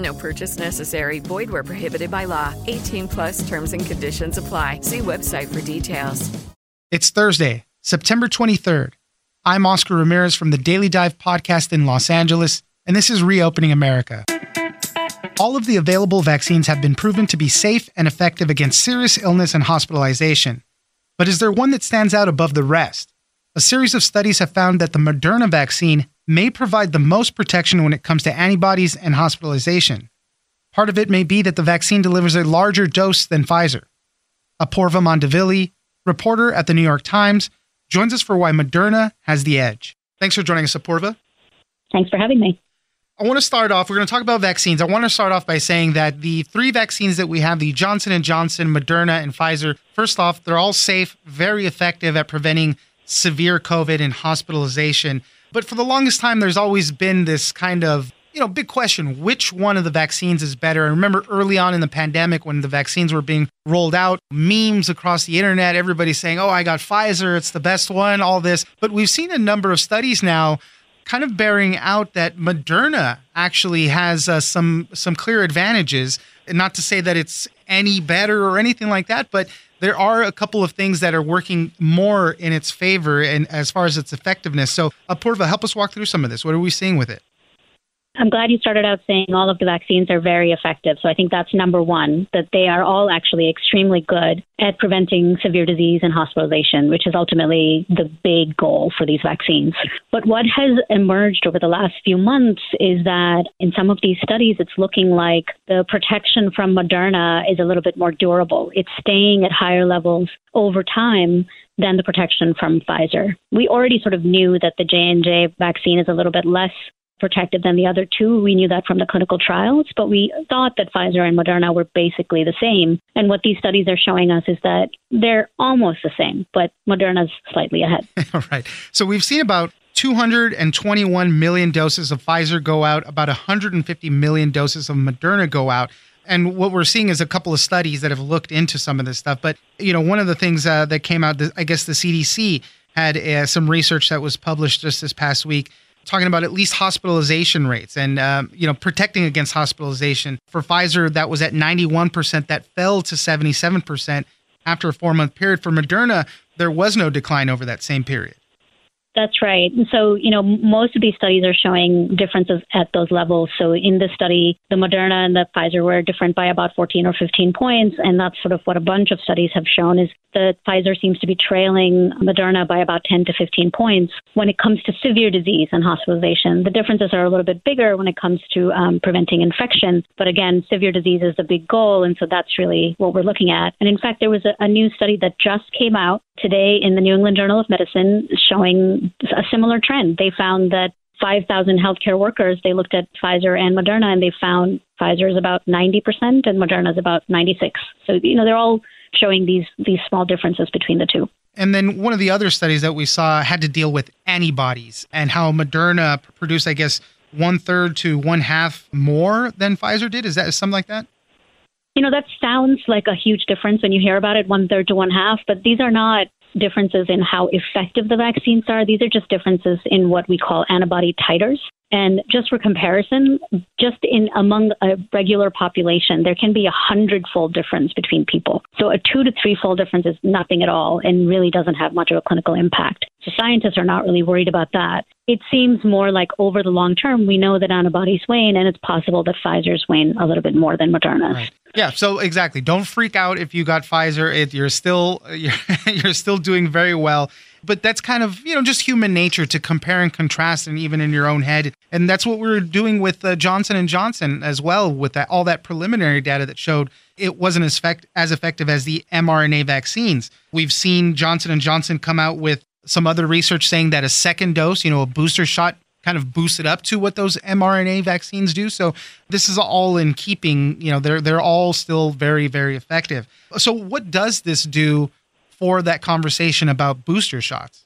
No purchase necessary. Void where prohibited by law. 18 plus terms and conditions apply. See website for details. It's Thursday, September 23rd. I'm Oscar Ramirez from the Daily Dive podcast in Los Angeles, and this is Reopening America. All of the available vaccines have been proven to be safe and effective against serious illness and hospitalization. But is there one that stands out above the rest? A series of studies have found that the Moderna vaccine may provide the most protection when it comes to antibodies and hospitalization. Part of it may be that the vaccine delivers a larger dose than Pfizer. Apoorva Mandavilli, reporter at the New York Times, joins us for why Moderna has the edge. Thanks for joining us, Apoorva. Thanks for having me. I want to start off. We're going to talk about vaccines. I want to start off by saying that the three vaccines that we have, the Johnson and Johnson, Moderna, and Pfizer, first off, they're all safe, very effective at preventing severe COVID and hospitalization. But for the longest time, there's always been this kind of you know, big question which one of the vaccines is better? I remember early on in the pandemic when the vaccines were being rolled out, memes across the internet, everybody saying, oh, I got Pfizer, it's the best one, all this. But we've seen a number of studies now kind of bearing out that Moderna actually has uh, some some clear advantages. And not to say that it's any better or anything like that, but there are a couple of things that are working more in its favor and as far as its effectiveness. So, uh, Apoorva, help us walk through some of this. What are we seeing with it? I'm glad you started out saying all of the vaccines are very effective. So I think that's number one, that they are all actually extremely good at preventing severe disease and hospitalization, which is ultimately the big goal for these vaccines. But what has emerged over the last few months is that in some of these studies, it's looking like the protection from Moderna is a little bit more durable. It's staying at higher levels over time than the protection from Pfizer. We already sort of knew that the J&J vaccine is a little bit less protected than the other two. We knew that from the clinical trials, but we thought that Pfizer and Moderna were basically the same. And what these studies are showing us is that they're almost the same, but Moderna's slightly ahead. All right. So we've seen about 221 million doses of Pfizer go out, about 150 million doses of Moderna go out. And what we're seeing is a couple of studies that have looked into some of this stuff. But, you know, one of the things uh, that came out, I guess the CDC had uh, some research that was published just this past week talking about at least hospitalization rates and um, you know protecting against hospitalization. For Pfizer that was at 91% that fell to 77% after a 4 month period. For Moderna there was no decline over that same period that's right. So, you know, most of these studies are showing differences at those levels. So, in this study, the Moderna and the Pfizer were different by about 14 or 15 points. And that's sort of what a bunch of studies have shown is that Pfizer seems to be trailing Moderna by about 10 to 15 points when it comes to severe disease and hospitalization. The differences are a little bit bigger when it comes to um, preventing infection. But again, severe disease is the big goal. And so that's really what we're looking at. And in fact, there was a, a new study that just came out today in the New England Journal of Medicine showing a similar trend. They found that 5,000 healthcare workers, they looked at Pfizer and Moderna, and they found Pfizer is about 90% and Moderna is about 96. So, you know, they're all showing these these small differences between the two. And then one of the other studies that we saw had to deal with antibodies and how Moderna produced, I guess, one third to one half more than Pfizer did. Is that something like that? You know, that sounds like a huge difference when you hear about it, one third to one half, but these are not differences in how effective the vaccines are. These are just differences in what we call antibody titers. And just for comparison, just in among a regular population, there can be a hundredfold difference between people. So a two to threefold difference is nothing at all and really doesn't have much of a clinical impact. So scientists are not really worried about that. It seems more like over the long term, we know that antibodies wane, and it's possible that Pfizer's wane a little bit more than Moderna's. Right. Yeah, so exactly. Don't freak out if you got Pfizer. It, you're still you're, you're still doing very well. But that's kind of you know just human nature to compare and contrast, and even in your own head. And that's what we are doing with uh, Johnson and Johnson as well, with that all that preliminary data that showed it wasn't as, effect, as effective as the mRNA vaccines. We've seen Johnson and Johnson come out with some other research saying that a second dose, you know, a booster shot kind of boosted up to what those mRNA vaccines do. So this is all in keeping, you know, they're they're all still very very effective. So what does this do for that conversation about booster shots?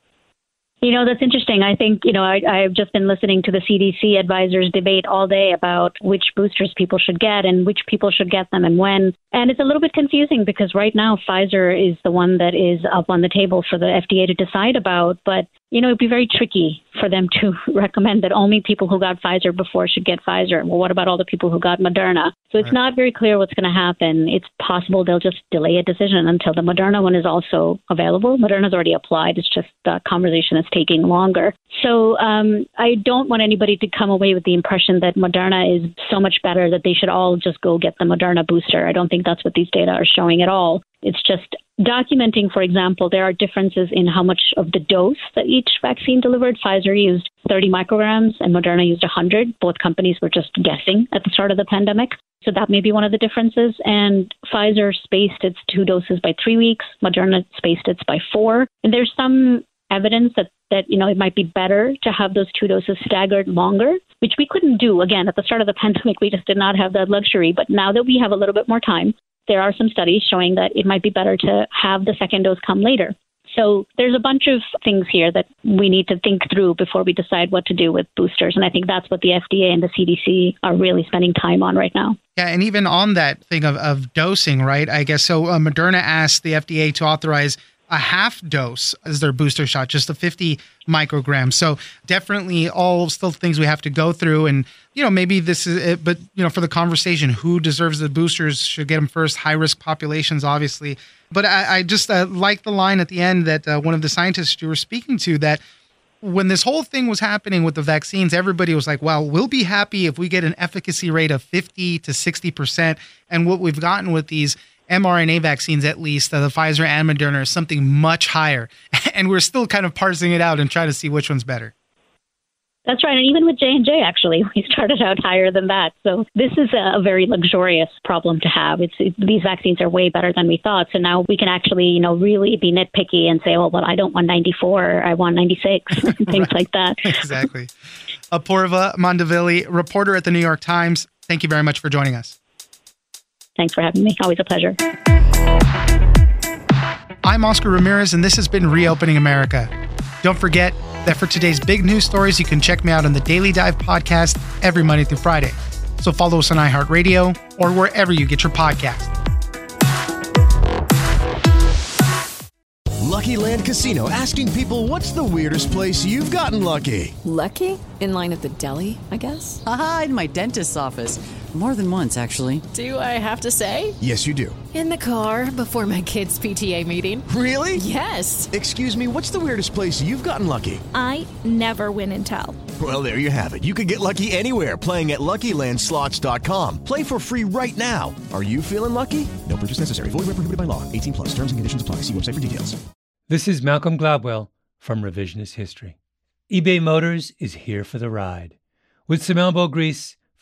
You know, that's interesting. I think, you know, I, I've just been listening to the CDC advisors debate all day about which boosters people should get and which people should get them and when. And it's a little bit confusing because right now Pfizer is the one that is up on the table for the FDA to decide about. But you know, it'd be very tricky for them to recommend that only people who got Pfizer before should get Pfizer. Well, what about all the people who got Moderna? So it's right. not very clear what's going to happen. It's possible they'll just delay a decision until the Moderna one is also available. Moderna's already applied. It's just the conversation is taking longer. So um, I don't want anybody to come away with the impression that Moderna is so much better that they should all just go get the Moderna booster. I don't think that's what these data are showing at all. It's just documenting, for example, there are differences in how much of the dose that each vaccine delivered. Pfizer used 30 micrograms and Moderna used 100. Both companies were just guessing at the start of the pandemic. So that may be one of the differences. And Pfizer spaced its two doses by three weeks. Moderna spaced its by four. And there's some evidence that that you know it might be better to have those two doses staggered longer, which we couldn't do again at the start of the pandemic. We just did not have that luxury. But now that we have a little bit more time, there are some studies showing that it might be better to have the second dose come later. So there's a bunch of things here that we need to think through before we decide what to do with boosters. And I think that's what the FDA and the CDC are really spending time on right now. Yeah, and even on that thing of, of dosing, right? I guess so. Uh, Moderna asked the FDA to authorize a half dose as their booster shot, just the 50 micrograms. So definitely all still things we have to go through. And, you know, maybe this is it, but, you know, for the conversation, who deserves the boosters should get them first, high risk populations, obviously. But I, I just uh, like the line at the end that uh, one of the scientists you were speaking to that when this whole thing was happening with the vaccines, everybody was like, well, we'll be happy if we get an efficacy rate of 50 to 60%. And what we've gotten with these mRNA vaccines, at least, uh, the Pfizer and Moderna, is something much higher. and we're still kind of parsing it out and trying to see which one's better. That's right, and even with J and J, actually, we started out higher than that. So this is a, very luxurious problem to have. It's it, these vaccines are way better than we thought. So now we can actually, you know, really be nitpicky and say, oh, well, I don't want 94, I want 96, things right. like that. exactly. Apoorva Mandavilli, reporter at the New York Times. Thank you very much for joining us. Thanks for having me. Always a pleasure. I'm Oscar Ramirez, and this has been Reopening America. Don't forget that for today's big news stories, you can check me out on the Daily Dive podcast every Monday through Friday. So follow us on iHeartRadio or wherever you get your podcast. Lucky Land Casino asking people what's the weirdest place you've gotten lucky? Lucky? In line at the deli, I guess? Aha, in my dentist's office. More than once, actually. Do I have to say? Yes, you do. In the car before my kids' PTA meeting. Really? Yes. Excuse me, what's the weirdest place you've gotten lucky? I never win and tell. Well, there you have it. You can get lucky anywhere playing at LuckyLandSlots.com. Play for free right now. Are you feeling lucky? No purchase necessary. Void where prohibited by law. 18 plus. Terms and conditions apply. See website for details. This is Malcolm Gladwell from Revisionist History. eBay Motors is here for the ride. With some elbow grease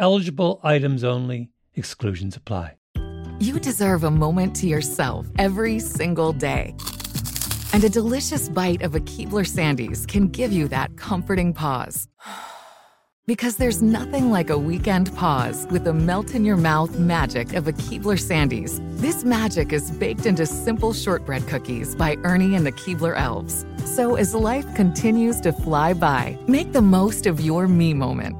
Eligible items only, exclusions apply. you deserve a moment to yourself every single day. And a delicious bite of a Keebler Sandies can give you that comforting pause. Because there's nothing like a weekend pause with the melt in your mouth magic of a Keebler Sandies. This magic is baked into simple shortbread cookies by Ernie and the Keebler Elves. So as life continues to fly by, make the most of your me moment.